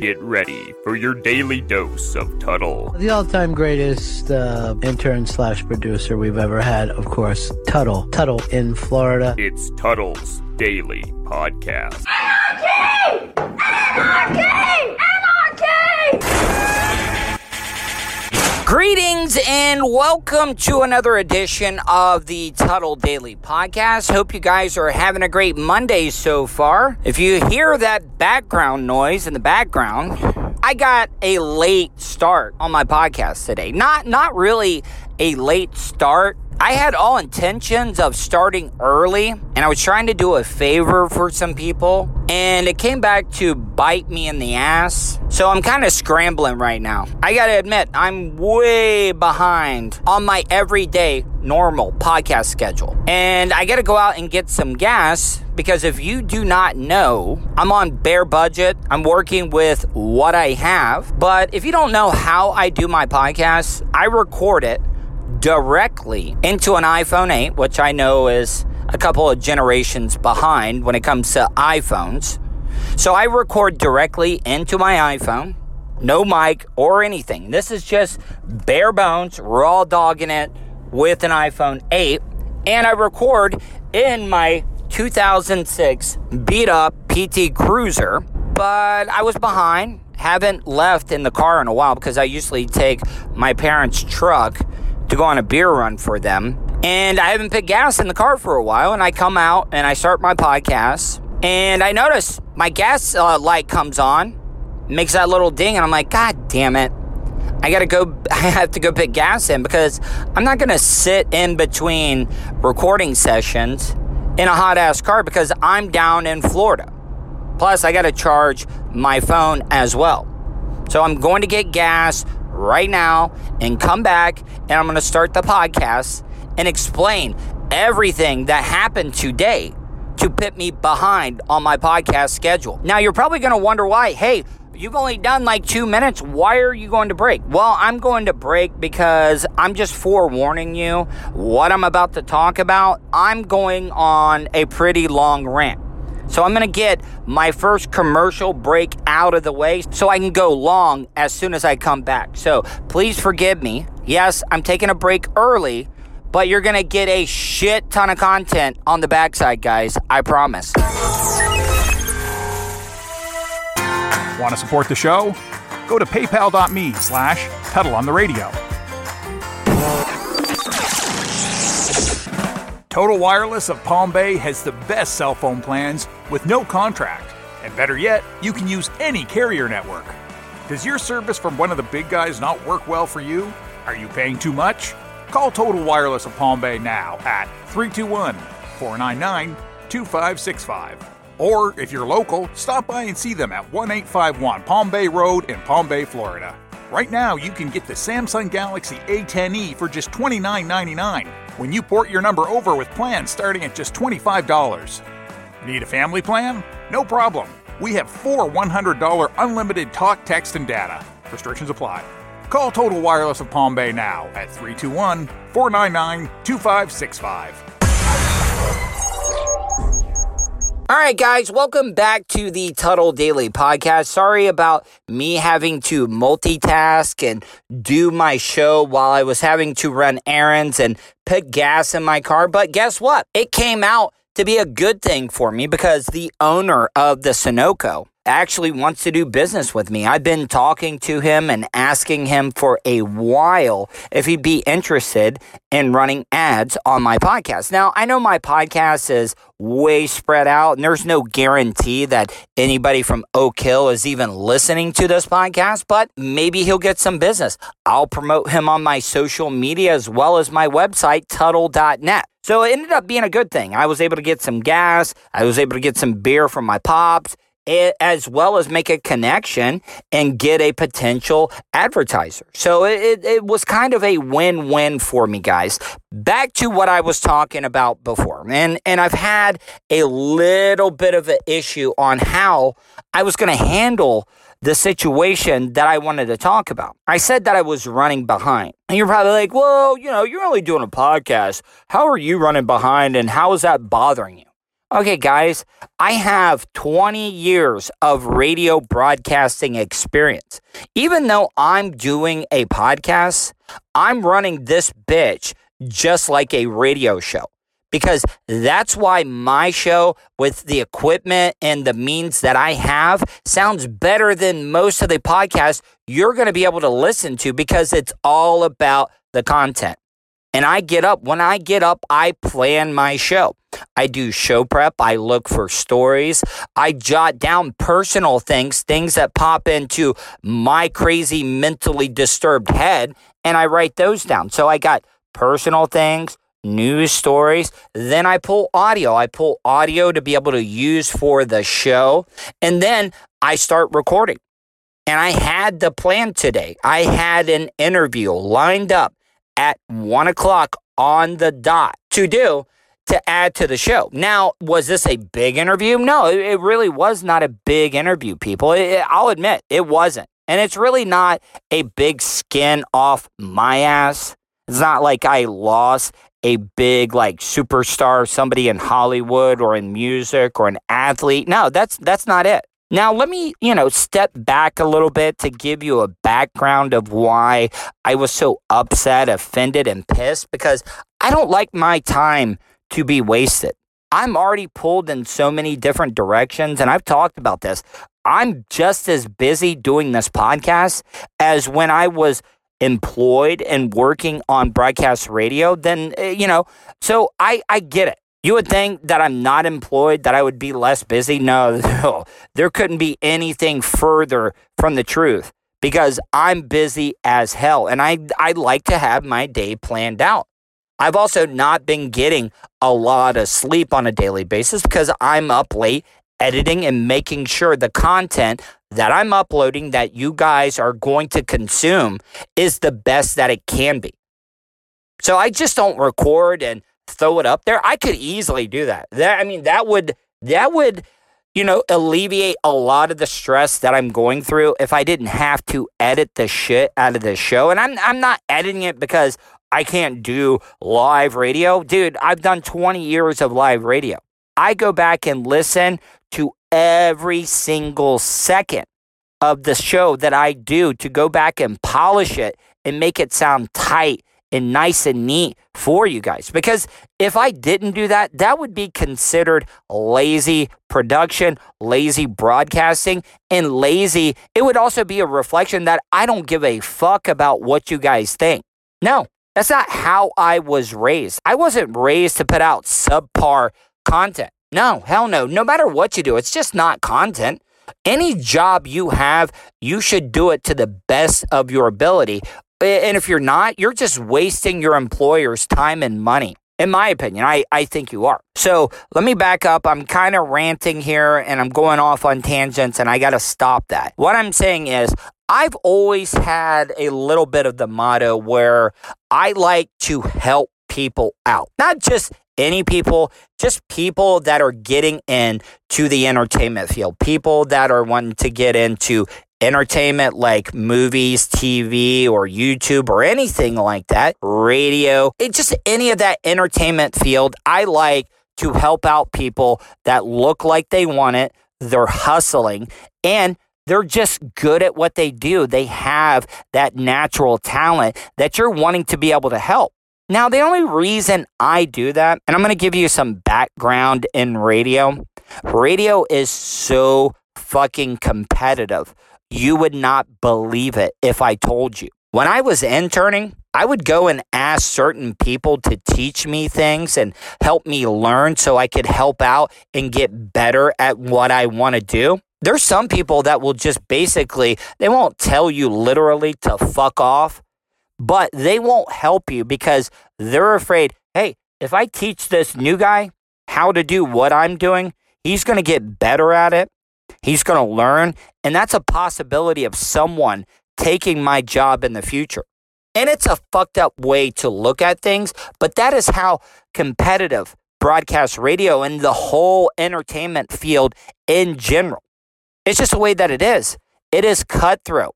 Get ready for your daily dose of Tuttle. The all-time greatest uh, intern slash producer we've ever had, of course, Tuttle. Tuttle in Florida. It's Tuttle's Daily Podcast. Anarchy! Anarchy! Anarchy! Greetings and welcome to another edition of the Tuttle Daily Podcast. Hope you guys are having a great Monday so far. If you hear that background noise in the background, I got a late start on my podcast today. Not not really a late start. I had all intentions of starting early and I was trying to do a favor for some people and it came back to bite me in the ass. So I'm kind of scrambling right now. I got to admit, I'm way behind on my everyday normal podcast schedule. And I got to go out and get some gas because if you do not know, I'm on bare budget. I'm working with what I have. But if you don't know how I do my podcast, I record it directly into an iPhone 8, which I know is a couple of generations behind when it comes to iPhones. So I record directly into my iPhone, no mic or anything. This is just bare bones, raw dogging it with an iPhone 8, and I record in my 2006 beat up PT Cruiser, but I was behind. Haven't left in the car in a while because I usually take my parents' truck to go on a beer run for them. And I haven't put gas in the car for a while. And I come out and I start my podcast. And I notice my gas uh, light comes on, makes that little ding. And I'm like, God damn it. I gotta go, I have to go put gas in because I'm not gonna sit in between recording sessions in a hot ass car because I'm down in Florida. Plus, I gotta charge my phone as well. So I'm going to get gas right now and come back and I'm going to start the podcast and explain everything that happened today to put me behind on my podcast schedule. Now, you're probably going to wonder why. Hey, you've only done like two minutes. Why are you going to break? Well, I'm going to break because I'm just forewarning you what I'm about to talk about. I'm going on a pretty long rant. So I'm going to get my first commercial break out of the way so I can go long as soon as I come back. So please forgive me. Yes, I'm taking a break early, but you're going to get a shit ton of content on the backside, guys. I promise. Want to support the show? Go to paypal.me slash Tuttle on the radio. Total Wireless of Palm Bay has the best cell phone plans with no contract. And better yet, you can use any carrier network. Does your service from one of the big guys not work well for you? Are you paying too much? Call Total Wireless of Palm Bay now at 321 499 2565. Or if you're local, stop by and see them at 1851 Palm Bay Road in Palm Bay, Florida. Right now, you can get the Samsung Galaxy A10e for just $29.99 when you port your number over with plans starting at just $25. Need a family plan? No problem. We have four $100 unlimited talk, text, and data. Restrictions apply. Call Total Wireless of Palm Bay now at 321 499 2565. All right, guys, welcome back to the Tuttle Daily Podcast. Sorry about me having to multitask and do my show while I was having to run errands and put gas in my car. But guess what? It came out to be a good thing for me because the owner of the Sunoco actually wants to do business with me. I've been talking to him and asking him for a while if he'd be interested in running ads on my podcast. Now, I know my podcast is way spread out and there's no guarantee that anybody from Oak Hill is even listening to this podcast, but maybe he'll get some business. I'll promote him on my social media as well as my website, tuttle.net. So it ended up being a good thing. I was able to get some gas, I was able to get some beer from my pops as well as make a connection and get a potential advertiser. So it, it was kind of a win win for me, guys. Back to what I was talking about before. And, and I've had a little bit of an issue on how I was going to handle the situation that I wanted to talk about. I said that I was running behind. And you're probably like, well, you know, you're only doing a podcast. How are you running behind and how is that bothering you? Okay, guys, I have 20 years of radio broadcasting experience. Even though I'm doing a podcast, I'm running this bitch just like a radio show because that's why my show with the equipment and the means that I have sounds better than most of the podcasts you're going to be able to listen to because it's all about the content. And I get up, when I get up, I plan my show. I do show prep. I look for stories. I jot down personal things, things that pop into my crazy mentally disturbed head, and I write those down. So I got personal things, news stories. Then I pull audio. I pull audio to be able to use for the show. And then I start recording. And I had the plan today. I had an interview lined up at one o'clock on the dot to do to add to the show. Now, was this a big interview? No, it really was not a big interview, people. I'll admit it wasn't. And it's really not a big skin off my ass. It's not like I lost a big like superstar, somebody in Hollywood or in music or an athlete. No, that's that's not it. Now, let me, you know, step back a little bit to give you a background of why I was so upset, offended, and pissed because I don't like my time to be wasted. I'm already pulled in so many different directions, and I've talked about this. I'm just as busy doing this podcast as when I was employed and working on broadcast radio, then, eh, you know, so I, I get it. You would think that I'm not employed, that I would be less busy. No, no, there couldn't be anything further from the truth because I'm busy as hell and I, I like to have my day planned out. I've also not been getting a lot of sleep on a daily basis because I'm up late editing and making sure the content that I'm uploading that you guys are going to consume is the best that it can be. So I just don't record and throw it up there. I could easily do that. That I mean that would that would you know alleviate a lot of the stress that I'm going through if I didn't have to edit the shit out of this show. And I'm I'm not editing it because I can't do live radio. Dude, I've done 20 years of live radio. I go back and listen to every single second of the show that I do to go back and polish it and make it sound tight and nice and neat for you guys. Because if I didn't do that, that would be considered lazy production, lazy broadcasting, and lazy. It would also be a reflection that I don't give a fuck about what you guys think. No, that's not how I was raised. I wasn't raised to put out subpar content. No, hell no. No matter what you do, it's just not content. Any job you have, you should do it to the best of your ability. And if you're not, you're just wasting your employer's time and money. In my opinion, I, I think you are. So let me back up. I'm kind of ranting here and I'm going off on tangents and I got to stop that. What I'm saying is, I've always had a little bit of the motto where I like to help people out, not just any people, just people that are getting in to the entertainment field, people that are wanting to get into entertainment like movies, TV, or YouTube, or anything like that, radio, it just any of that entertainment field. I like to help out people that look like they want it, they're hustling, and they're just good at what they do. They have that natural talent that you're wanting to be able to help. Now, the only reason I do that, and I'm going to give you some background in radio, radio is so fucking competitive. You would not believe it if I told you. When I was interning, I would go and ask certain people to teach me things and help me learn so I could help out and get better at what I want to do. There's some people that will just basically, they won't tell you literally to fuck off, but they won't help you because they're afraid, hey, if I teach this new guy how to do what I'm doing, he's going to get better at it. He's going to learn. And that's a possibility of someone taking my job in the future. And it's a fucked up way to look at things, but that is how competitive broadcast radio and the whole entertainment field in general. It's just the way that it is. It is cutthroat.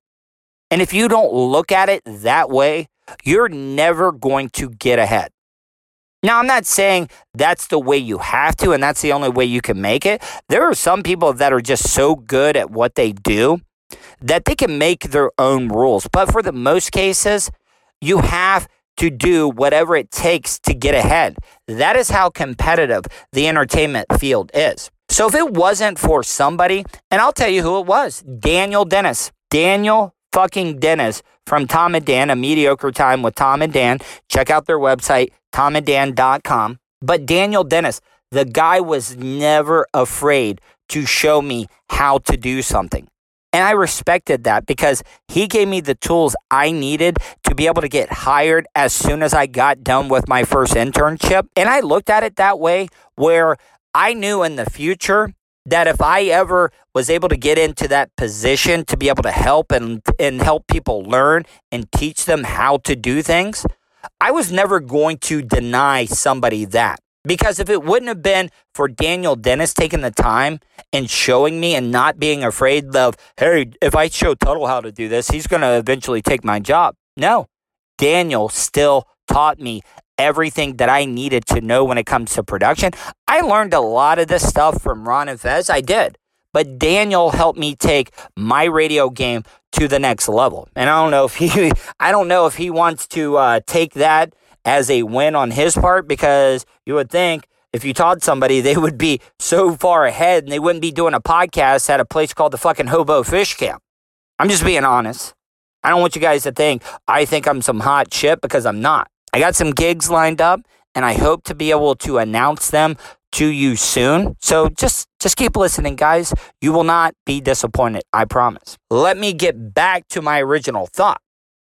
And if you don't look at it that way, you're never going to get ahead. Now, I'm not saying that's the way you have to and that's the only way you can make it. There are some people that are just so good at what they do that they can make their own rules. But for the most cases, you have to do whatever it takes to get ahead. That is how competitive the entertainment field is. So if it wasn't for somebody, and I'll tell you who it was Daniel Dennis. Daniel fucking Dennis from Tom and Dan, a mediocre time with Tom and Dan. Check out their website, tomanddan.com. But Daniel Dennis, the guy was never afraid to show me how to do something. And I respected that because he gave me the tools I needed to be able to get hired as soon as I got done with my first internship. And I looked at it that way where I knew in the future that if I ever was able to get into that position to be able to help and, and help people learn and teach them how to do things, I was never going to deny somebody that. Because if it wouldn't have been for Daniel Dennis taking the time and showing me and not being afraid of, hey, if I show Tuttle how to do this, he's going to eventually take my job. No, Daniel still taught me everything that I needed to know when it comes to production. I learned a lot of this stuff from Ron and Fez. I did. But Daniel helped me take my radio game to the next level. And I don't know if he I don't know if he wants to uh, take that as a win on his part because you would think if you taught somebody, they would be so far ahead and they wouldn't be doing a podcast at a place called the fucking Hobo Fish Camp. I'm just being honest. I don't want you guys to think I think I'm some hot shit because I'm not. I got some gigs lined up and I hope to be able to announce them to you soon. So just just keep listening guys. You will not be disappointed, I promise. Let me get back to my original thought.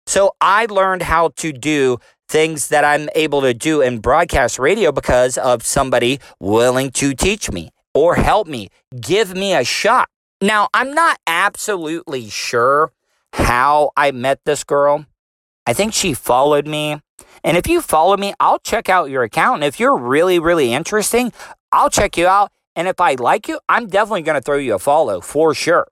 So I learned how to do things that I'm able to do in broadcast radio because of somebody willing to teach me or help me, give me a shot. Now, I'm not absolutely sure how I met this girl. I think she followed me. And if you follow me, I'll check out your account. And if you're really, really interesting, I'll check you out. And if I like you, I'm definitely going to throw you a follow for sure.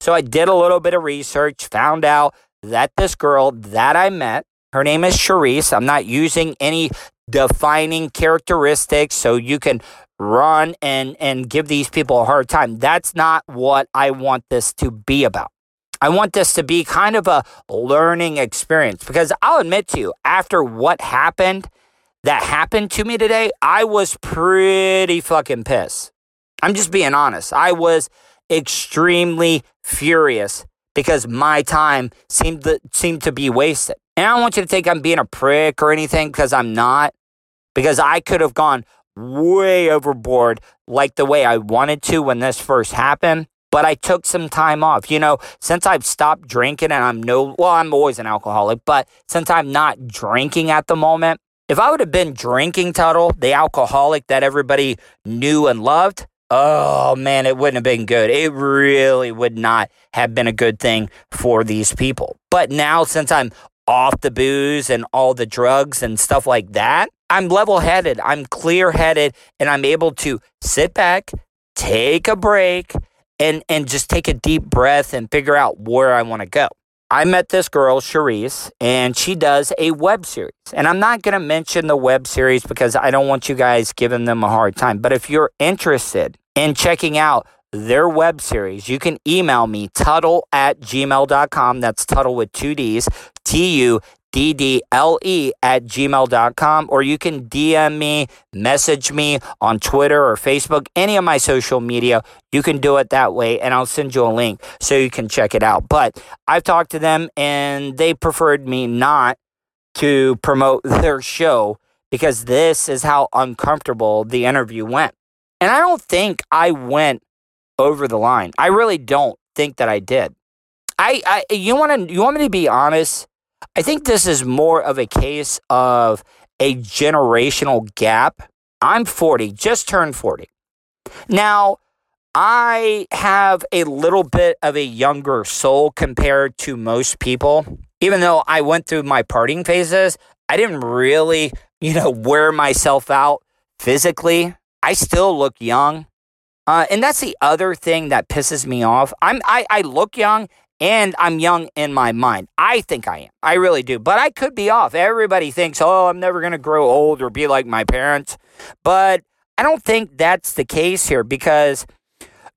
So I did a little bit of research, found out that this girl that I met her name is Charisse. I'm not using any defining characteristics so you can run and, and give these people a hard time. That's not what I want this to be about. I want this to be kind of a learning experience because I'll admit to you, after what happened that happened to me today, I was pretty fucking pissed. I'm just being honest. I was extremely furious because my time seemed to, seemed to be wasted. And I don't want you to think I'm being a prick or anything because I'm not. Because I could have gone way overboard like the way I wanted to when this first happened. But I took some time off. You know, since I've stopped drinking and I'm no, well, I'm always an alcoholic, but since I'm not drinking at the moment, if I would have been drinking Tuttle, the alcoholic that everybody knew and loved, oh man, it wouldn't have been good. It really would not have been a good thing for these people. But now, since I'm off the booze and all the drugs and stuff like that, I'm level headed, I'm clear headed, and I'm able to sit back, take a break, and, and just take a deep breath and figure out where I want to go. I met this girl, Charisse, and she does a web series. And I'm not going to mention the web series because I don't want you guys giving them a hard time. But if you're interested in checking out their web series, you can email me, Tuttle at gmail.com. That's Tuttle with two D's, T U D D L E at gmail.com. Or you can DM me, message me on Twitter or Facebook, any of my social media. You can do it that way, and I'll send you a link so you can check it out. But I've talked to them, and they preferred me not to promote their show because this is how uncomfortable the interview went. And I don't think I went over the line. I really don't think that I did. I, I you want to you want me to be honest? I think this is more of a case of a generational gap. I'm 40, just turned 40. Now, I have a little bit of a younger soul compared to most people. Even though I went through my parting phases, I didn't really, you know, wear myself out physically. I still look young. Uh, and that's the other thing that pisses me off. I'm I, I look young and I'm young in my mind. I think I am. I really do. But I could be off. Everybody thinks, oh, I'm never going to grow old or be like my parents. But I don't think that's the case here because,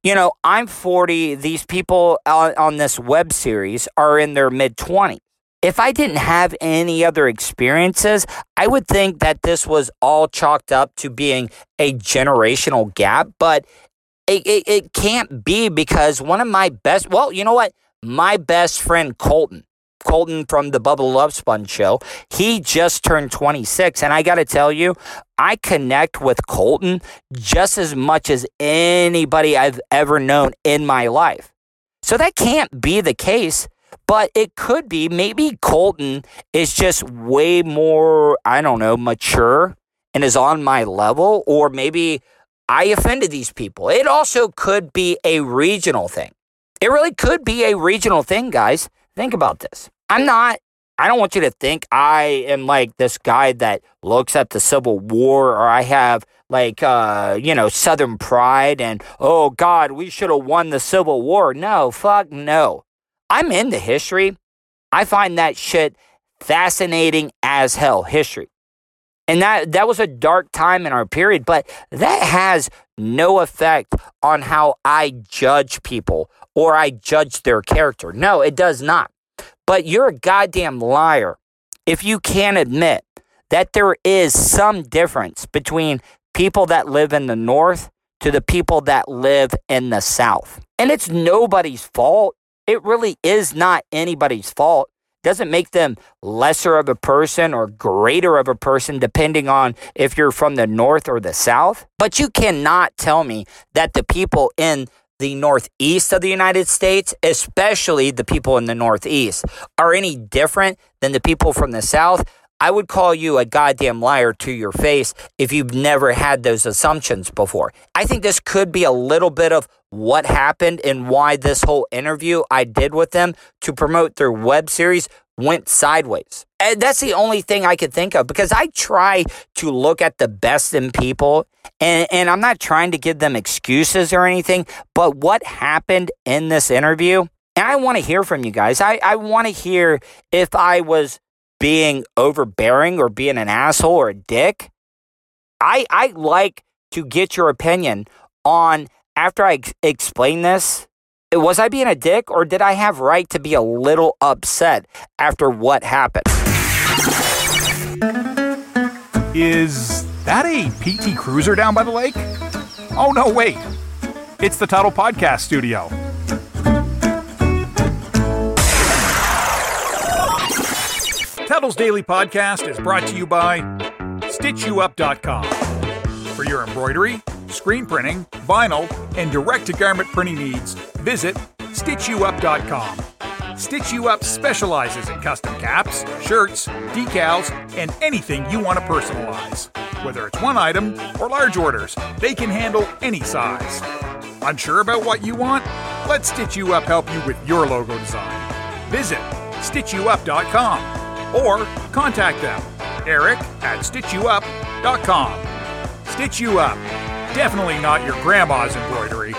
you know, I'm 40. These people on, on this web series are in their mid 20s. If I didn't have any other experiences, I would think that this was all chalked up to being a generational gap. But it, it, it can't be because one of my best, well, you know what? My best friend Colton, Colton from the Bubba the Love Sponge show, he just turned 26. And I got to tell you, I connect with Colton just as much as anybody I've ever known in my life. So that can't be the case, but it could be. Maybe Colton is just way more, I don't know, mature and is on my level, or maybe I offended these people. It also could be a regional thing. It really could be a regional thing, guys. Think about this. I'm not, I don't want you to think I am like this guy that looks at the Civil War or I have like, uh, you know, Southern pride and, oh God, we should have won the Civil War. No, fuck no. I'm into history. I find that shit fascinating as hell, history. And that that was a dark time in our period, but that has no effect on how I judge people or I judge their character. No, it does not. But you're a goddamn liar if you can't admit that there is some difference between people that live in the north to the people that live in the south. And it's nobody's fault. It really is not anybody's fault doesn't make them lesser of a person or greater of a person depending on if you're from the north or the south. But you cannot tell me that the people in the northeast of the United States, especially the people in the northeast, are any different than the people from the south. I would call you a goddamn liar to your face if you've never had those assumptions before. I think this could be a little bit of what happened and why this whole interview I did with them to promote their web series went sideways. And that's the only thing I could think of because I try to look at the best in people and, and I'm not trying to give them excuses or anything, but what happened in this interview, and I want to hear from you guys. I, I want to hear if I was being overbearing or being an asshole or a dick. I, I like to get your opinion on after I ex- explain this, was I being a dick or did I have right to be a little upset after what happened? Is that a PT Cruiser down by the lake? Oh, no, wait. It's the Tuttle Podcast Studio. Tuttle's Daily Podcast is brought to you by StitchYouUp.com. For your embroidery, screen printing, vinyl, and direct to garment printing needs, visit StitchYouUp.com. Stitch You Up specializes in custom caps, shirts, decals, and anything you want to personalize. Whether it's one item or large orders, they can handle any size. Unsure about what you want? Let Stitch You Up help you with your logo design. Visit StitchYouUp.com or contact them, Eric at StitchYouUp.com. Stitch You Up Definitely not your grandma's embroidery.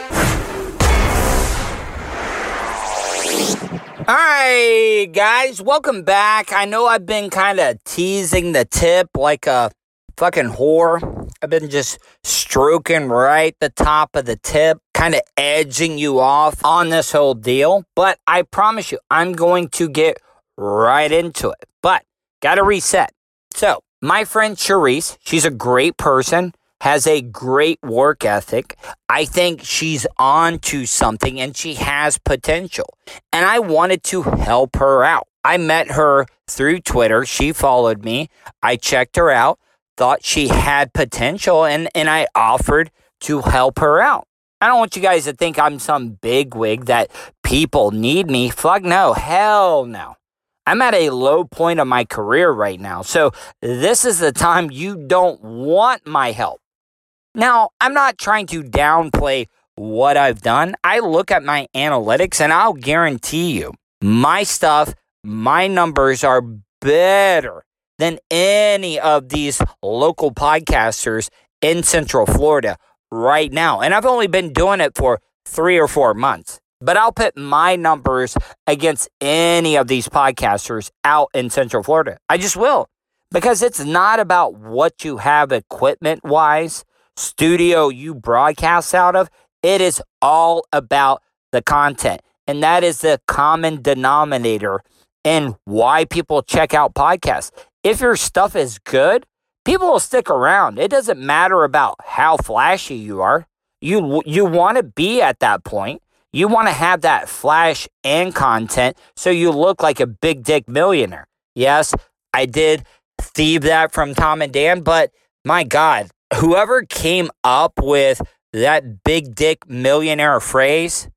All right, guys, welcome back. I know I've been kind of teasing the tip like a fucking whore. I've been just stroking right the top of the tip, kind of edging you off on this whole deal. But I promise you, I'm going to get right into it. But got to reset. So, my friend Charisse, she's a great person has a great work ethic. I think she's on to something and she has potential. And I wanted to help her out. I met her through Twitter. She followed me. I checked her out, thought she had potential, and, and I offered to help her out. I don't want you guys to think I'm some bigwig that people need me. Fuck no. Hell no. I'm at a low point of my career right now. So this is the time you don't want my help. Now, I'm not trying to downplay what I've done. I look at my analytics and I'll guarantee you my stuff, my numbers are better than any of these local podcasters in Central Florida right now. And I've only been doing it for three or four months. but I'll put my numbers against any of these podcasters out in Central Florida. I just will because it's not about what you have equipment wise, studio you broadcast out of. It is all about the content. And that is the common denominator in why people check out podcasts. If your stuff is good, people will stick around. It doesn't matter about how flashy you are. You you want to be at that point. You want to have that flash and content so you look like a big dick millionaire. Yes, I did thieve that from Tom and Dan, but my God, whoever came up with that big dick millionaire phrase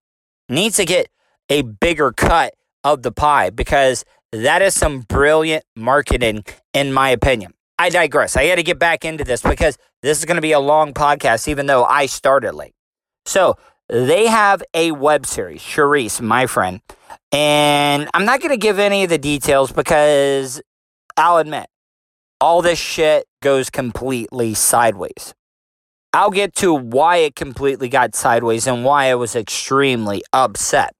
needs to get a bigger cut of the pie because that is some brilliant marketing, in my opinion. I digress. I got to get back into this because this is going to be a long podcast, even though I started late. So they have a web series, Charisse, my friend. And I'm not going to give any of the details because I'll admit, all this shit goes completely sideways. I'll get to why it completely got sideways and why I was extremely upset.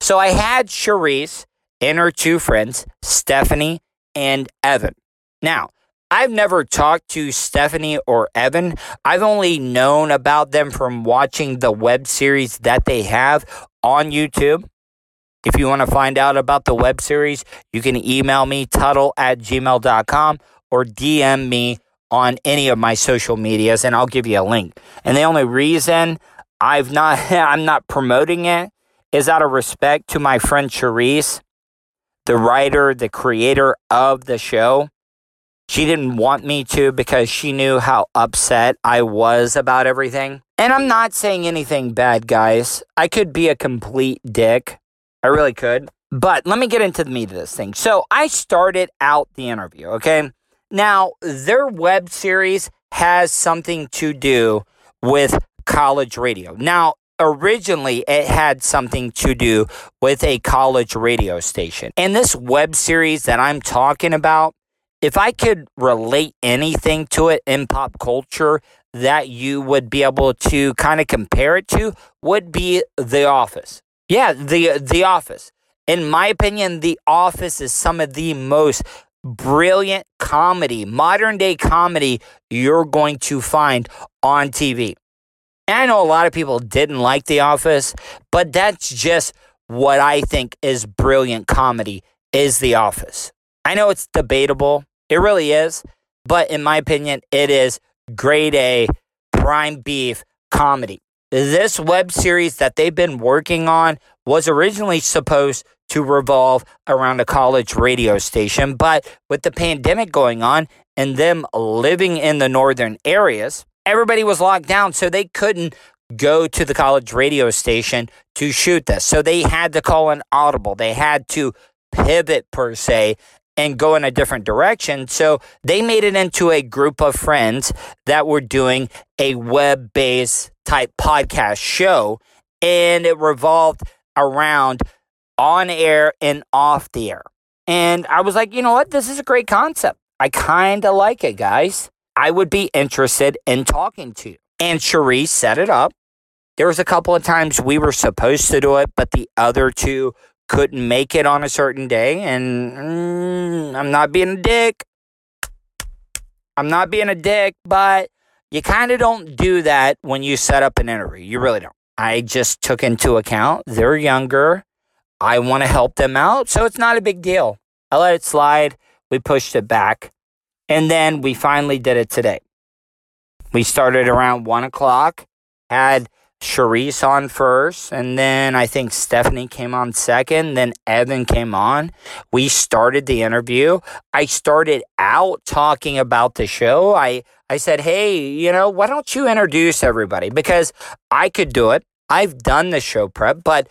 So I had Charisse and her two friends, Stephanie and Evan. Now, I've never talked to Stephanie or Evan. I've only known about them from watching the web series that they have on YouTube. If you want to find out about the web series, you can email me, tuttle at gmail.com, or DM me on any of my social medias and I'll give you a link. And the only reason I've not I'm not promoting it is out of respect to my friend Charisse, the writer, the creator of the show. She didn't want me to because she knew how upset I was about everything. And I'm not saying anything bad, guys. I could be a complete dick. I really could. But let me get into the meat of this thing. So I started out the interview, okay? Now, their web series has something to do with college radio. Now, originally it had something to do with a college radio station. And this web series that I'm talking about if I could relate anything to it in pop culture that you would be able to kind of compare it to would be The Office. Yeah, The The Office. In my opinion, The Office is some of the most brilliant comedy, modern day comedy you're going to find on TV. And I know a lot of people didn't like The Office, but that's just what I think is brilliant comedy is The Office. I know it's debatable. It really is. But in my opinion, it is grade A, prime beef comedy. This web series that they've been working on was originally supposed to revolve around a college radio station, but with the pandemic going on and them living in the northern areas, everybody was locked down, so they couldn't go to the college radio station to shoot this. So they had to call an audible. They had to pivot per se and go in a different direction. So they made it into a group of friends that were doing a web based type podcast show. And it revolved around on air and off the air. And I was like, you know what? This is a great concept. I kind of like it, guys. I would be interested in talking to you. And Charisse set it up. There was a couple of times we were supposed to do it, but the other two couldn't make it on a certain day, and mm, I'm not being a dick. I'm not being a dick, but you kind of don't do that when you set up an interview. You really don't. I just took into account they're younger. I want to help them out, so it's not a big deal. I let it slide. We pushed it back. And then we finally did it today. We started around one o'clock, had Charisse on first, and then I think Stephanie came on second, then Evan came on. We started the interview. I started out talking about the show. I, I said, hey, you know, why don't you introduce everybody? Because I could do it. I've done the show prep, but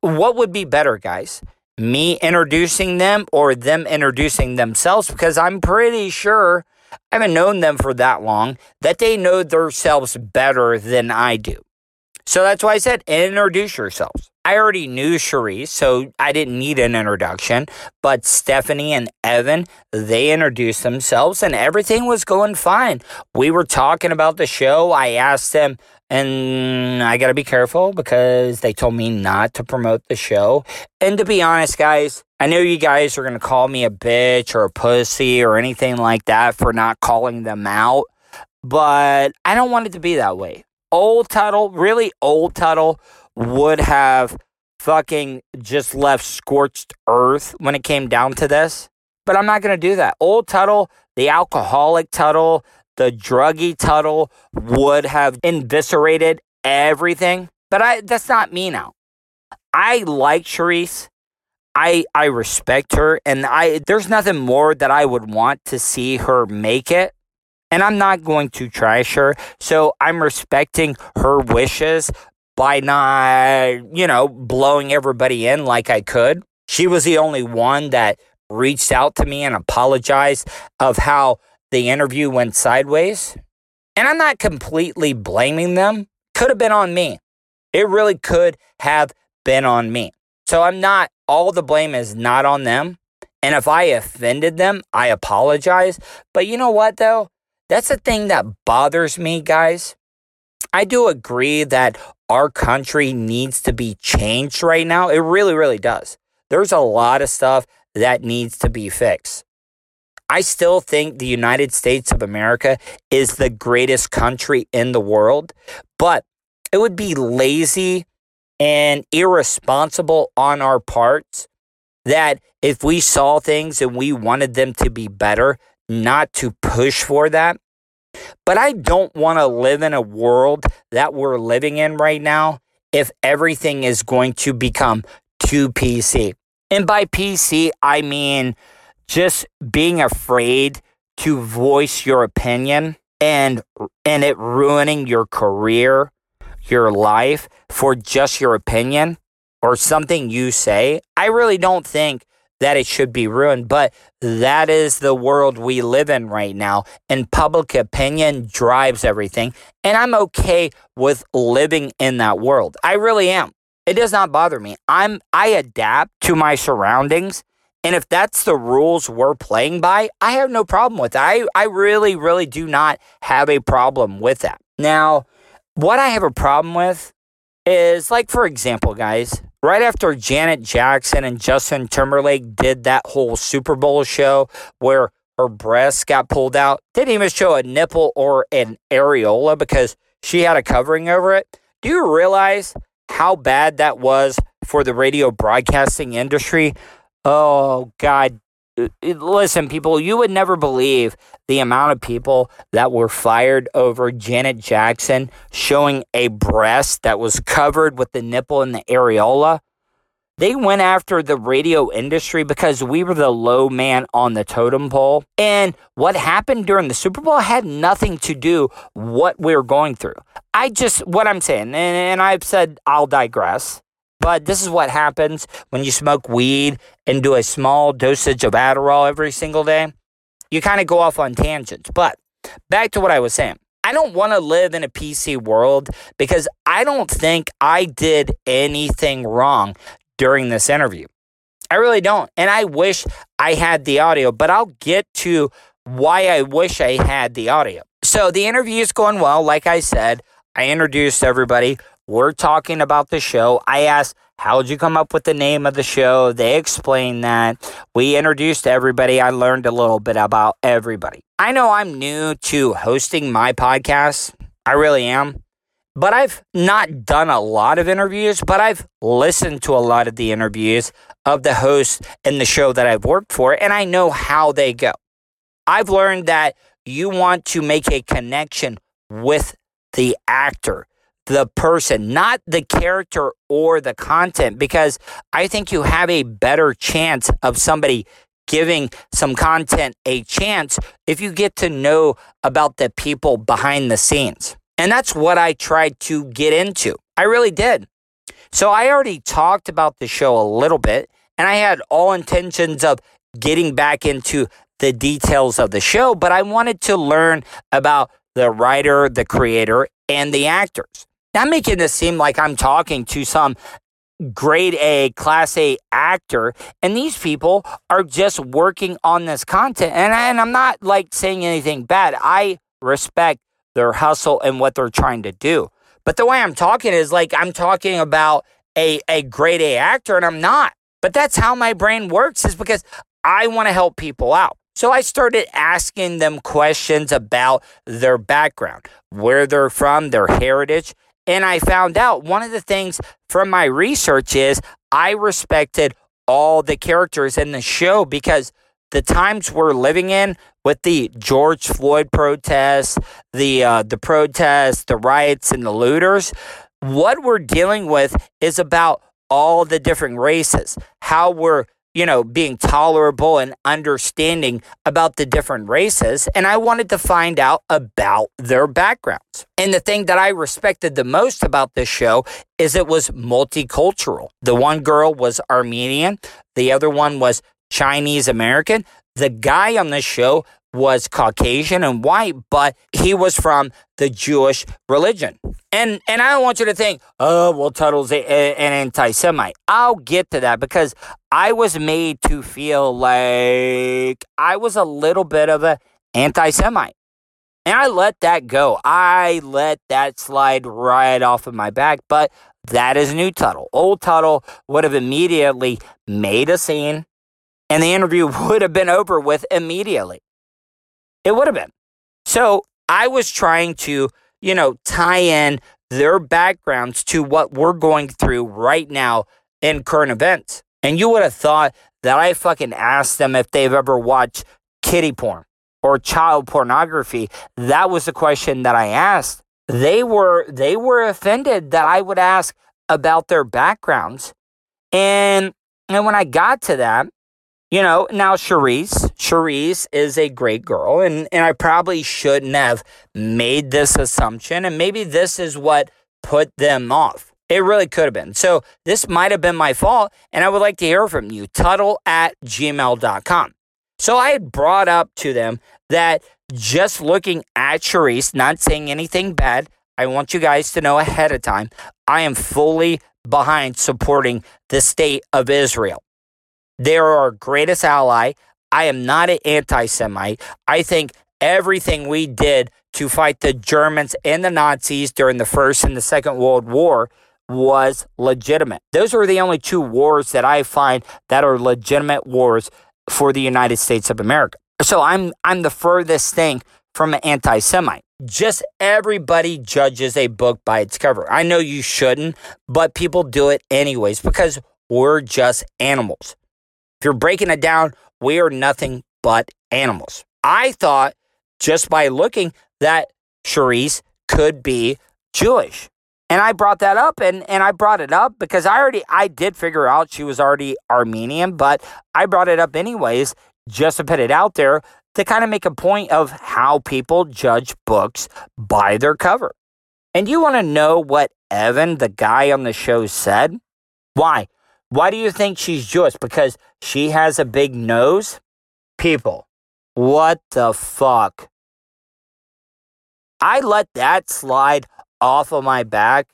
what would be better, guys? Me introducing them or them introducing themselves? Because I'm pretty sure I haven't known them for that long that they know themselves better than I do. So that's why I said introduce yourselves. I already knew Charisse, so I didn't need an introduction. But Stephanie and Evan, they introduced themselves and everything was going fine. We were talking about the show. I asked them, and I got to be careful because they told me not to promote the show. And to be honest, guys, I know you guys are going to call me a bitch or a pussy or anything like that for not calling them out, but I don't want it to be that way. Old Tuttle, really old Tuttle, would have fucking just left scorched earth when it came down to this. But I'm not going to do that. Old Tuttle, the alcoholic Tuttle, the druggy Tuttle would have eviscerated everything. But I that's not me now. I like Charisse. I I respect her and I there's nothing more that I would want to see her make it. And I'm not going to trash her. So I'm respecting her wishes by not, you know, blowing everybody in like I could. She was the only one that reached out to me and apologized of how the interview went sideways. And I'm not completely blaming them. Could have been on me. It really could have been on me. So I'm not, all the blame is not on them. And if I offended them, I apologize. But you know what, though? That's the thing that bothers me, guys. I do agree that our country needs to be changed right now. It really, really does. There's a lot of stuff that needs to be fixed. I still think the United States of America is the greatest country in the world, but it would be lazy and irresponsible on our parts that if we saw things and we wanted them to be better, not to push for that. But I don't want to live in a world that we're living in right now if everything is going to become too PC. And by PC, I mean just being afraid to voice your opinion and and it ruining your career, your life for just your opinion or something you say. I really don't think that it should be ruined. But that is the world we live in right now. And public opinion drives everything. And I'm okay with living in that world. I really am. It does not bother me. I'm I adapt to my surroundings. And if that's the rules we're playing by, I have no problem with that. I, I really, really do not have a problem with that. Now, what I have a problem with is like, for example, guys, right after Janet Jackson and Justin Timberlake did that whole Super Bowl show where her breasts got pulled out, didn't even show a nipple or an areola because she had a covering over it. Do you realize how bad that was for the radio broadcasting industry? Oh, God. Uh, uh, listen, people, you would never believe the amount of people that were fired over Janet Jackson showing a breast that was covered with the nipple and the areola. They went after the radio industry because we were the low man on the totem pole. And what happened during the Super Bowl had nothing to do what we are going through. I just what I'm saying, and, and I've said I'll digress. But this is what happens when you smoke weed and do a small dosage of Adderall every single day you kind of go off on tangents. But back to what I was saying. I don't want to live in a PC world because I don't think I did anything wrong during this interview. I really don't. And I wish I had the audio, but I'll get to why I wish I had the audio. So the interview is going well. Like I said, I introduced everybody. We're talking about the show. I asked, How'd you come up with the name of the show? They explained that. We introduced everybody. I learned a little bit about everybody. I know I'm new to hosting my podcast. I really am. But I've not done a lot of interviews, but I've listened to a lot of the interviews of the hosts in the show that I've worked for, and I know how they go. I've learned that you want to make a connection with the actor the person, not the character or the content, because I think you have a better chance of somebody giving some content a chance if you get to know about the people behind the scenes. And that's what I tried to get into. I really did. So I already talked about the show a little bit, and I had all intentions of getting back into the details of the show, but I wanted to learn about the writer, the creator, and the actors. I'm making this seem like I'm talking to some grade A, class A actor. And these people are just working on this content. And, and I'm not like saying anything bad. I respect their hustle and what they're trying to do. But the way I'm talking is like I'm talking about a, a grade A actor and I'm not. But that's how my brain works is because I want to help people out. So I started asking them questions about their background, where they're from, their heritage. And I found out one of the things from my research is I respected all the characters in the show because the times we're living in with the George Floyd protests, the uh, the protests, the riots, and the looters, what we're dealing with is about all the different races, how we're you know, being tolerable and understanding about the different races. And I wanted to find out about their backgrounds. And the thing that I respected the most about this show is it was multicultural. The one girl was Armenian, the other one was Chinese American. The guy on the show was Caucasian and white, but he was from the Jewish religion. And and I don't want you to think, oh, well, Tuddle's a, a, an anti-Semite. I'll get to that because I was made to feel like I was a little bit of an anti-Semite. And I let that go. I let that slide right off of my back. But that is new Tuddle. Old Tuddle would have immediately made a scene, and the interview would have been over with immediately. It would have been. So I was trying to, you know, tie in their backgrounds to what we're going through right now in current events. And you would have thought that I fucking asked them if they've ever watched kitty porn or child pornography. That was the question that I asked. They were they were offended that I would ask about their backgrounds. And and when I got to that, you know, now Charisse, Charisse is a great girl, and, and I probably shouldn't have made this assumption, and maybe this is what put them off. It really could have been. So this might have been my fault, and I would like to hear from you. Tuddle at gmail.com. So I had brought up to them that just looking at Charisse, not saying anything bad, I want you guys to know ahead of time, I am fully behind supporting the state of Israel. They're our greatest ally. I am not an anti Semite. I think everything we did to fight the Germans and the Nazis during the First and the Second World War was legitimate. Those are the only two wars that I find that are legitimate wars for the United States of America. So I'm I'm the furthest thing from an anti-Semite. Just everybody judges a book by its cover. I know you shouldn't, but people do it anyways because we're just animals. If you're breaking it down, we are nothing but animals. I thought just by looking that Charisse could be Jewish. And I brought that up and, and I brought it up because I already I did figure out she was already Armenian, but I brought it up anyways just to put it out there to kind of make a point of how people judge books by their cover. And you want to know what Evan, the guy on the show, said? Why? Why do you think she's Jewish? Because she has a big nose? People, what the fuck? I let that slide off of my back.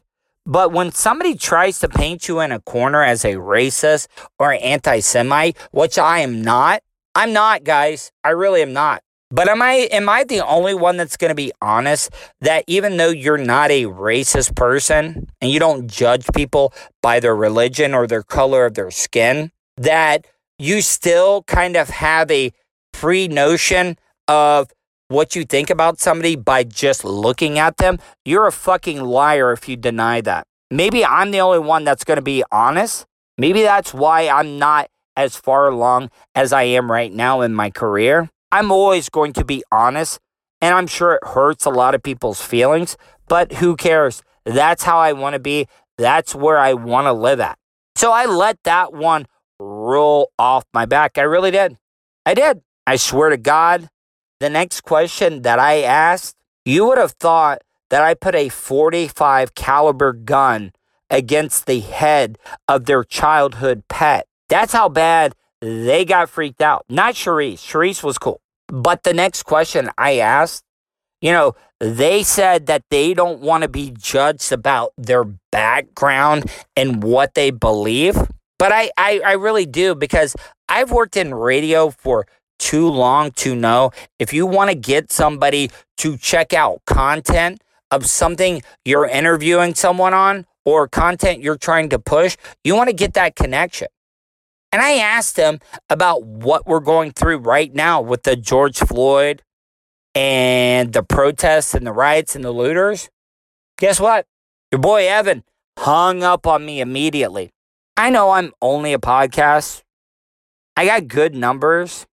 But when somebody tries to paint you in a corner as a racist or anti Semite, which I am not, I'm not, guys. I really am not. But am I am I the only one that's going to be honest that even though you're not a racist person and you don't judge people by their religion or their color of their skin, that you still kind of have a pre notion of what you think about somebody by just looking at them? You're a fucking liar if you deny that. Maybe I'm the only one that's going to be honest. Maybe that's why I'm not as far along as I am right now in my career I'm always going to be honest, and I'm sure it hurts a lot of people's feelings, but who cares? That's how I want to be. That's where I want to live at. So I let that one roll off my back. I really did. I did. I swear to God, the next question that I asked, you would have thought that I put a 45 caliber gun against the head of their childhood pet. That's how bad they got freaked out. Not Charisse. Charisse was cool. But the next question I asked, you know, they said that they don't want to be judged about their background and what they believe. But I, I, I really do because I've worked in radio for too long to know if you want to get somebody to check out content of something you're interviewing someone on or content you're trying to push, you want to get that connection. And I asked him about what we're going through right now with the George Floyd and the protests and the riots and the looters. Guess what? Your boy Evan hung up on me immediately. I know I'm only a podcast. I got good numbers.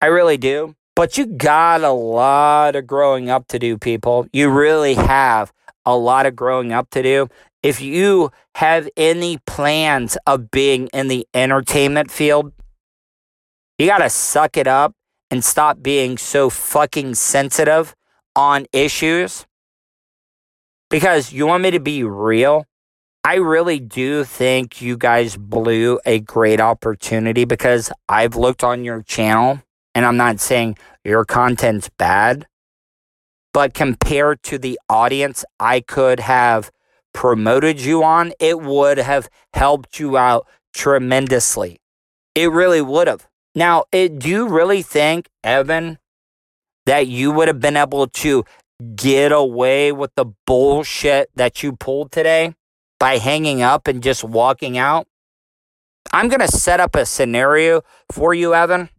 I really do. But you got a lot of growing up to do, people. You really have a lot of growing up to do. If you have any plans of being in the entertainment field, you got to suck it up and stop being so fucking sensitive on issues. Because you want me to be real? I really do think you guys blew a great opportunity because I've looked on your channel and I'm not saying your content's bad, but compared to the audience I could have promoted you on, it would have helped you out tremendously. It really would have. Now, it, do you really think, Evan, that you would have been able to get away with the bullshit that you pulled today by hanging up and just walking out? I'm going to set up a scenario for you, Evan.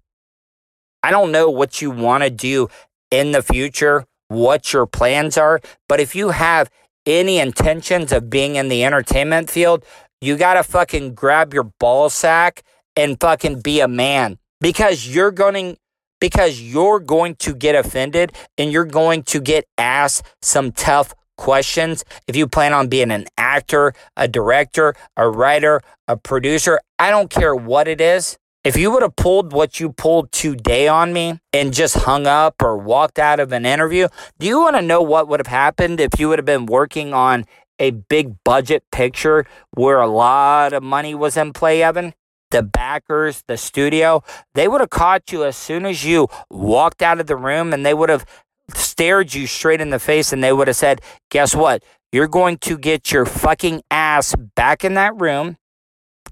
I don't know what you want to do in the future, what your plans are, but if you have any intentions of being in the entertainment field, you got to fucking grab your ball sack and fucking be a man because you're going to because you're going to get offended and you're going to get asked some tough questions if you plan on being an actor, a director, a writer, a producer, I don't care what it is. If you would have pulled what you pulled today on me and just hung up or walked out of an interview, do you want to know what would have happened if you would have been working on a big budget picture where a lot of money was in play, Evan? The backers, the studio, they would have caught you as soon as you walked out of the room and they would have stared you straight in the face and they would have said, Guess what? You're going to get your fucking ass back in that room,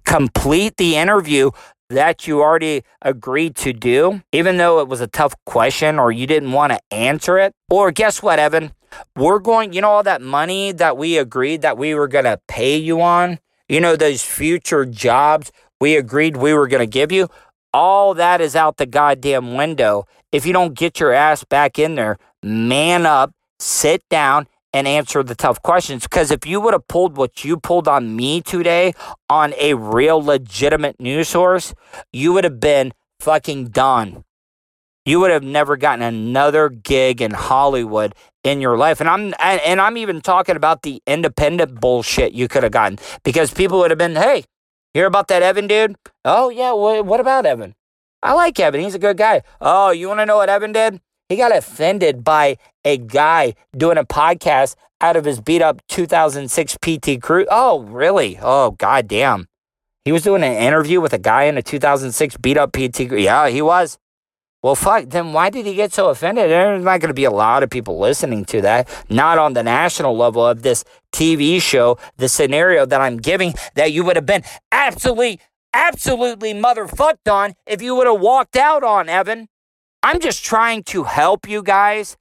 complete the interview that you already agreed to do, even though it was a tough question or you didn't want to answer it. Or guess what, Evan? We're going, you know, all that money that we agreed that we were going to pay you on, you know, those future jobs we agreed we were going to give you, all that is out the goddamn window. If you don't get your ass back in there, man up, sit down, and answer the tough questions. Because if you would have pulled what you pulled on me today on a real legitimate news source, you would have been fucking done. You would have never gotten another gig in Hollywood in your life. And I'm and I'm even talking about the independent bullshit you could have gotten because people would have been, "Hey, hear about that Evan dude? Oh yeah, what, about Evan? I like Evan. He's a good guy. Oh, you want to know what Evan did? He got offended by a guy doing a podcast out of his beat up 2006 PT Cruise. Oh, really? Oh, goddamn. He was doing an interview with a guy in a 2006 beat up PT. Crew. Yeah, he was. Well, fuck, then why did he get so offended? There's not going to be a lot of people listening to that. Not on the national level of this TV show, the scenario that I'm giving that you would have been absolutely, absolutely motherfucked on if you would have walked out on, Evan. I'm just trying to help you guys.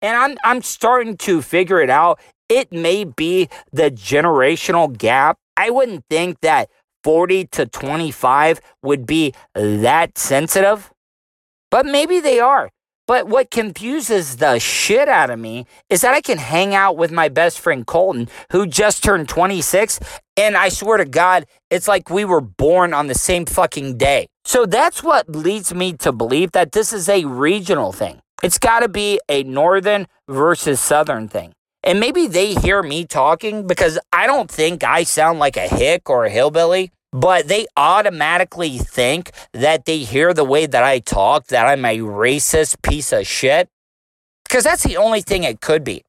And I'm I'm starting to figure it out. It may be the generational gap. I wouldn't think that 40 to 25 would be that sensitive. But maybe they are. But what confuses the shit out of me is that I can hang out with my best friend Colton, who just turned 26, and I swear to God, it's like we were born on the same fucking day. So that's what leads me to believe that this is a regional thing. It's got to be a northern versus southern thing. And maybe they hear me talking because I don't think I sound like a hick or a hillbilly, but they automatically think that they hear the way that I talk that I'm a racist piece of shit. Because that's the only thing it could be.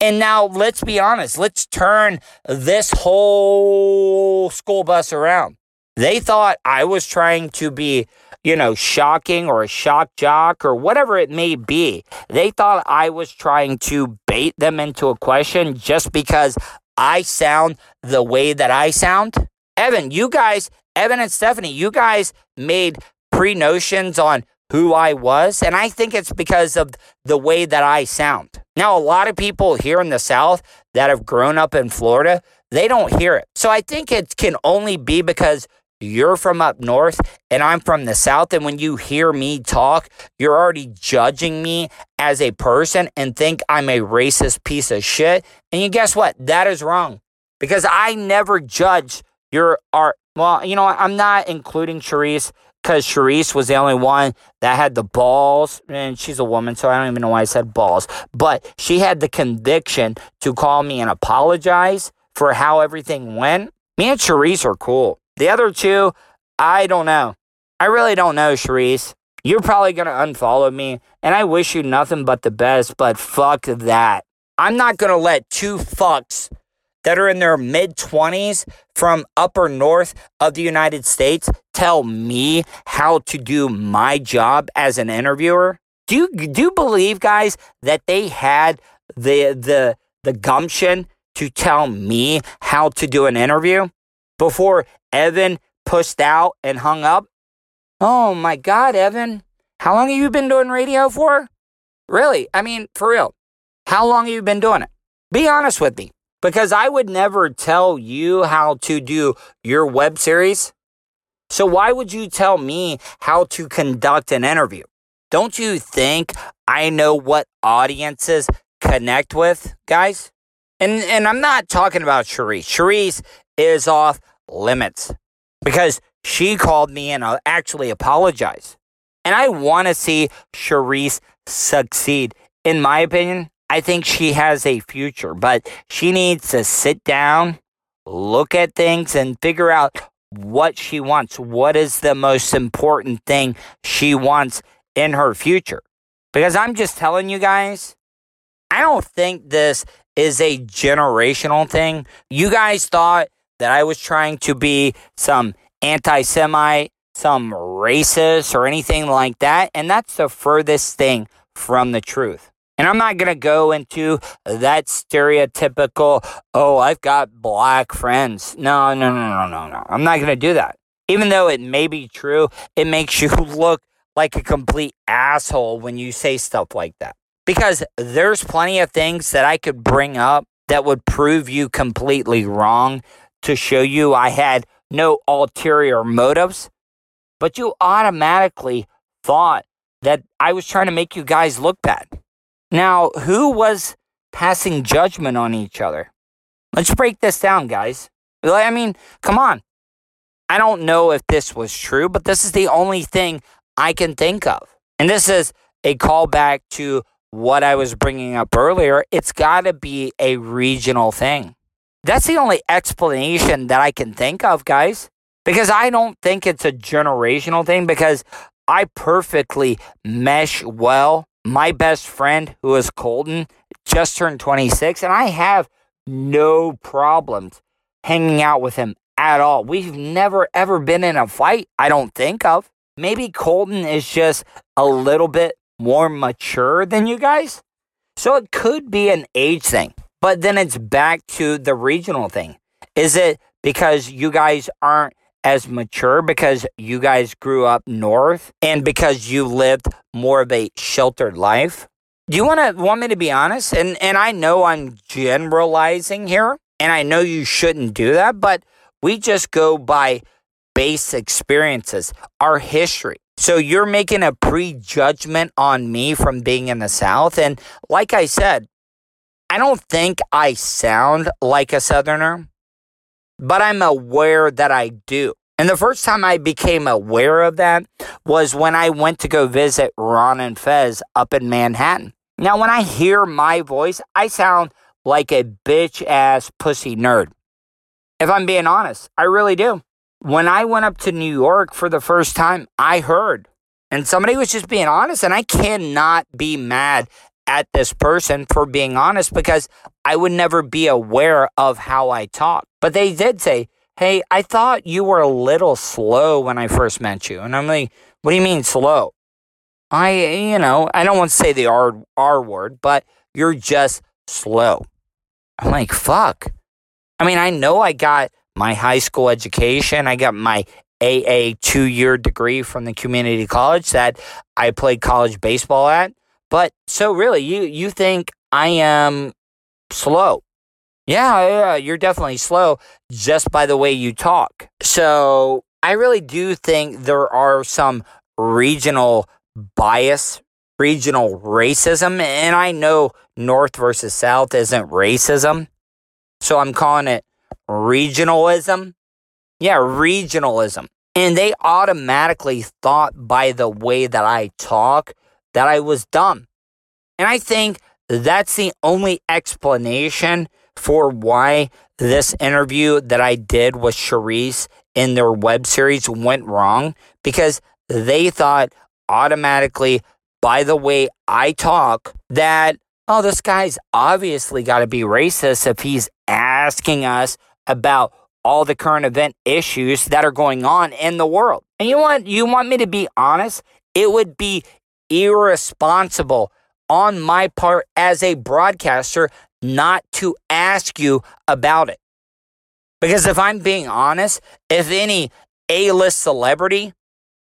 And now let's be honest, let's turn this whole school bus around. They thought I was trying to be you know, shocking or a shock jock or whatever it may be. They thought I was trying to bait them into a question just because I sound the way that I sound. Evan, you guys, Evan and Stephanie, you guys made pre notions on who I was. And I think it's because of the way that I sound. Now, a lot of people here in the South that have grown up in Florida, they don't hear it. So I think it can only be because you're from up north and I'm from the south. And when you hear me talk, you're already judging me as a person and think I'm a racist piece of shit. And you guess what? That is wrong because I never judge your art. Well, you know, I'm not including Charisse because Charisse was the only one that had the balls, and she's a woman, so I don't even know why I said balls, but she had the conviction to call me and apologize for how everything went. Me and Charisse are cool. The other two, I don't know. I really don't know, Charisse. You're probably going to unfollow me, and I wish you nothing but the best, but fuck that. I'm not going to let two fucks that are in their mid 20s from upper north of the United States tell me how to do my job as an interviewer? Do you do you believe guys that they had the the the gumption to tell me how to do an interview before Evan pushed out and hung up? Oh my god, Evan. How long have you been doing radio for? Really? I mean, for real. How long have you been doing it? Be honest with me because I would never tell you how to do your web series. So why would you tell me how to conduct an interview? Don't you think I know what audiences connect with, guys? And and I'm not talking about Charisse. Charisse is off limits because she called me and uh, actually apologized. And I want to see Charisse succeed. In my opinion, I think she has a future, but she needs to sit down, look at things, and figure out what she wants. What is the most important thing she wants in her future? Because I'm just telling you guys, I don't think this is a generational thing. You guys thought that I was trying to be some anti Semite, some racist, or anything like that. And that's the furthest thing from the truth. And I'm not going to go into that stereotypical, oh, I've got black friends. No, no, no, no, no, no. I'm not going to do that. Even though it may be true, it makes you look like a complete asshole when you say stuff like that. Because there's plenty of things that I could bring up that would prove you completely wrong to show you I had no ulterior motives. But you automatically thought that I was trying to make you guys look bad. Now, who was passing judgment on each other? Let's break this down, guys. I mean, come on. I don't know if this was true, but this is the only thing I can think of. And this is a callback to what I was bringing up earlier. It's got to be a regional thing. That's the only explanation that I can think of, guys, because I don't think it's a generational thing because I perfectly mesh well my best friend, who is Colton, just turned 26, and I have no problems hanging out with him at all. We've never, ever been in a fight, I don't think of. Maybe Colton is just a little bit more mature than you guys. So it could be an age thing. But then it's back to the regional thing. Is it because you guys aren't as mature because you guys grew up north and because you lived more of a sheltered life? Do you want to want me to be honest? And and I know I'm generalizing here, and I know you shouldn't do that, but we just go by base experiences, our history. So you're making a prejudgment on me from being in the South. And like I said, I don't think I sound like a Southerner but I'm aware that I do. And the first time I became aware of that was when I went to go visit Ron and Fez up in Manhattan. Now, when I hear my voice, I sound like a bitch ass pussy nerd. If I'm being honest, I really do. When I went up to New York for the first time, I heard, and somebody was just being honest, and I cannot be mad at this person for being honest because I would never be aware of how I talk. But they did say, Hey, I thought you were a little slow when I first met you. And I'm like, What do you mean slow? I, you know, I don't want to say the R, R word, but you're just slow. I'm like, fuck. I mean, I know I got my high school education, I got my AA two year degree from the community college that I played college baseball at. But so really, you you think I am slow? Yeah, yeah, you're definitely slow just by the way you talk. So I really do think there are some regional bias, regional racism, and I know North versus South isn't racism. So I'm calling it regionalism. Yeah, regionalism. And they automatically thought by the way that I talk that I was dumb. And I think that's the only explanation for why this interview that I did with Charisse in their web series went wrong because they thought automatically by the way I talk that, oh, this guy's obviously got to be racist if he's asking us about all the current event issues that are going on in the world. And you want you want me to be honest? It would be irresponsible on my part as a broadcaster not to ask you about it. Because if I'm being honest, if any A-list celebrity,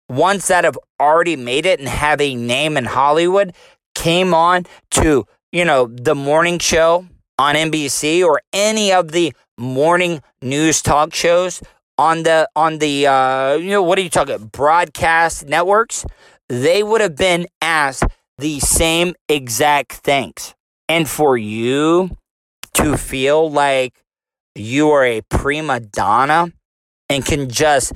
ones that have already made it and have a name in Hollywood, came on to, you know, the morning show on NBC or any of the morning news talk shows on the on the uh, you know what are you talking broadcast networks they would have been asked the same exact things and for you to feel like you are a prima donna and can just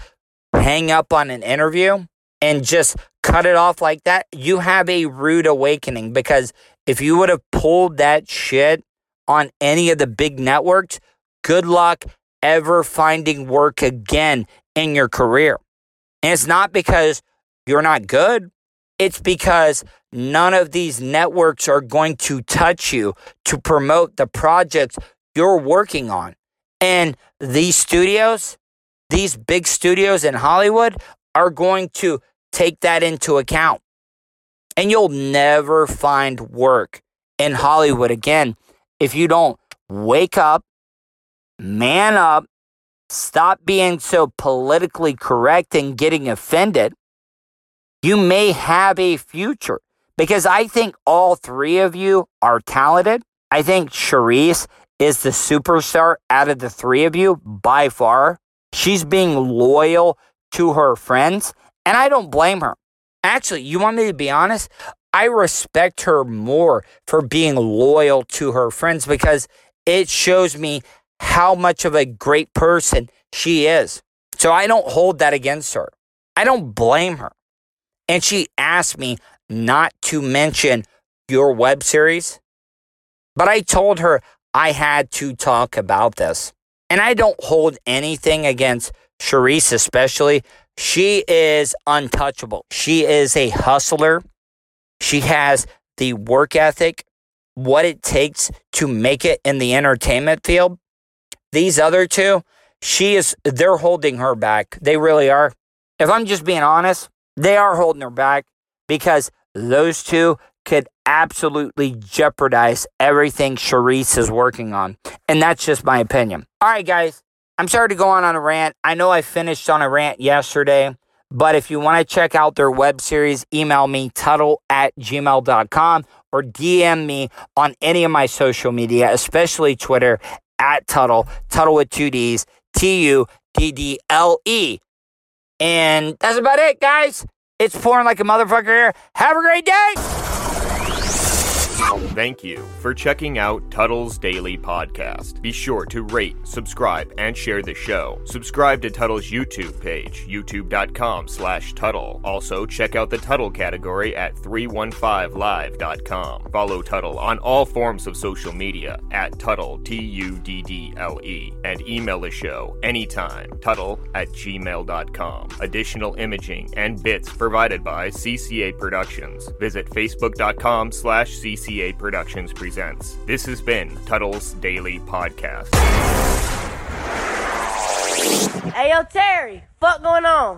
hang up on an interview and just cut it off like that you have a rude awakening because if you would have pulled that shit on any of the big networks good luck ever finding work again in your career. And it's not because you're not good, it's because none of these networks are going to touch you to promote the projects you're working on. And these studios, these big studios in Hollywood, are going to take that into account. And you'll never find work in Hollywood again if you don't wake up man up, stop being so politically correct and getting offended. You may have a future because I think all three of you are talented. I think Charisse is the superstar out of the three of you by far. She's being loyal to her friends, and I don't blame her. Actually, you want me to be honest? I respect her more for being loyal to her friends because it shows me how much of a great person she is. So I don't hold that against her. I don't blame her. And she asked me not to mention your web series, but I told her I had to talk about this. And I don't hold anything against Charisse, especially. She is untouchable. She is a hustler. She has the work ethic, what it takes to make it in the entertainment field. These other two, she is, they're holding her back. They really are. If I'm just being honest, they are holding her back because those two could absolutely jeopardize everything Charisse is working on. And that's just my opinion. All right, guys. I'm sorry to go on on a rant. I know I finished on a rant yesterday, but if you want to check out their web series, email me, tuddle at gmail.com or DM me on any of my social media, especially Twitter at Tuddle, Tuddle with two D's, T U D D L E. And that's about it, guys. It's pouring like a motherfucker here. Have a great day. Thank you for checking out Tuddle's Daily Podcast. Be sure to rate, subscribe, and share the show. Subscribe to Tuddle's YouTube page, youtube.com slash Tuddle. Also, check out the Tuddle category at 315live.com. Follow Tuddle on all forms of social media at Tuddle, T-U-D-D-L-E, and email the show anytime, Tuddle at gmail.com. Additional imaging and bits provided by CCA Productions. Visit facebook.com slash CCA Productions presents. This has been Tuddle's Daily Podcast. Hey, yo, Terry, fuck going on?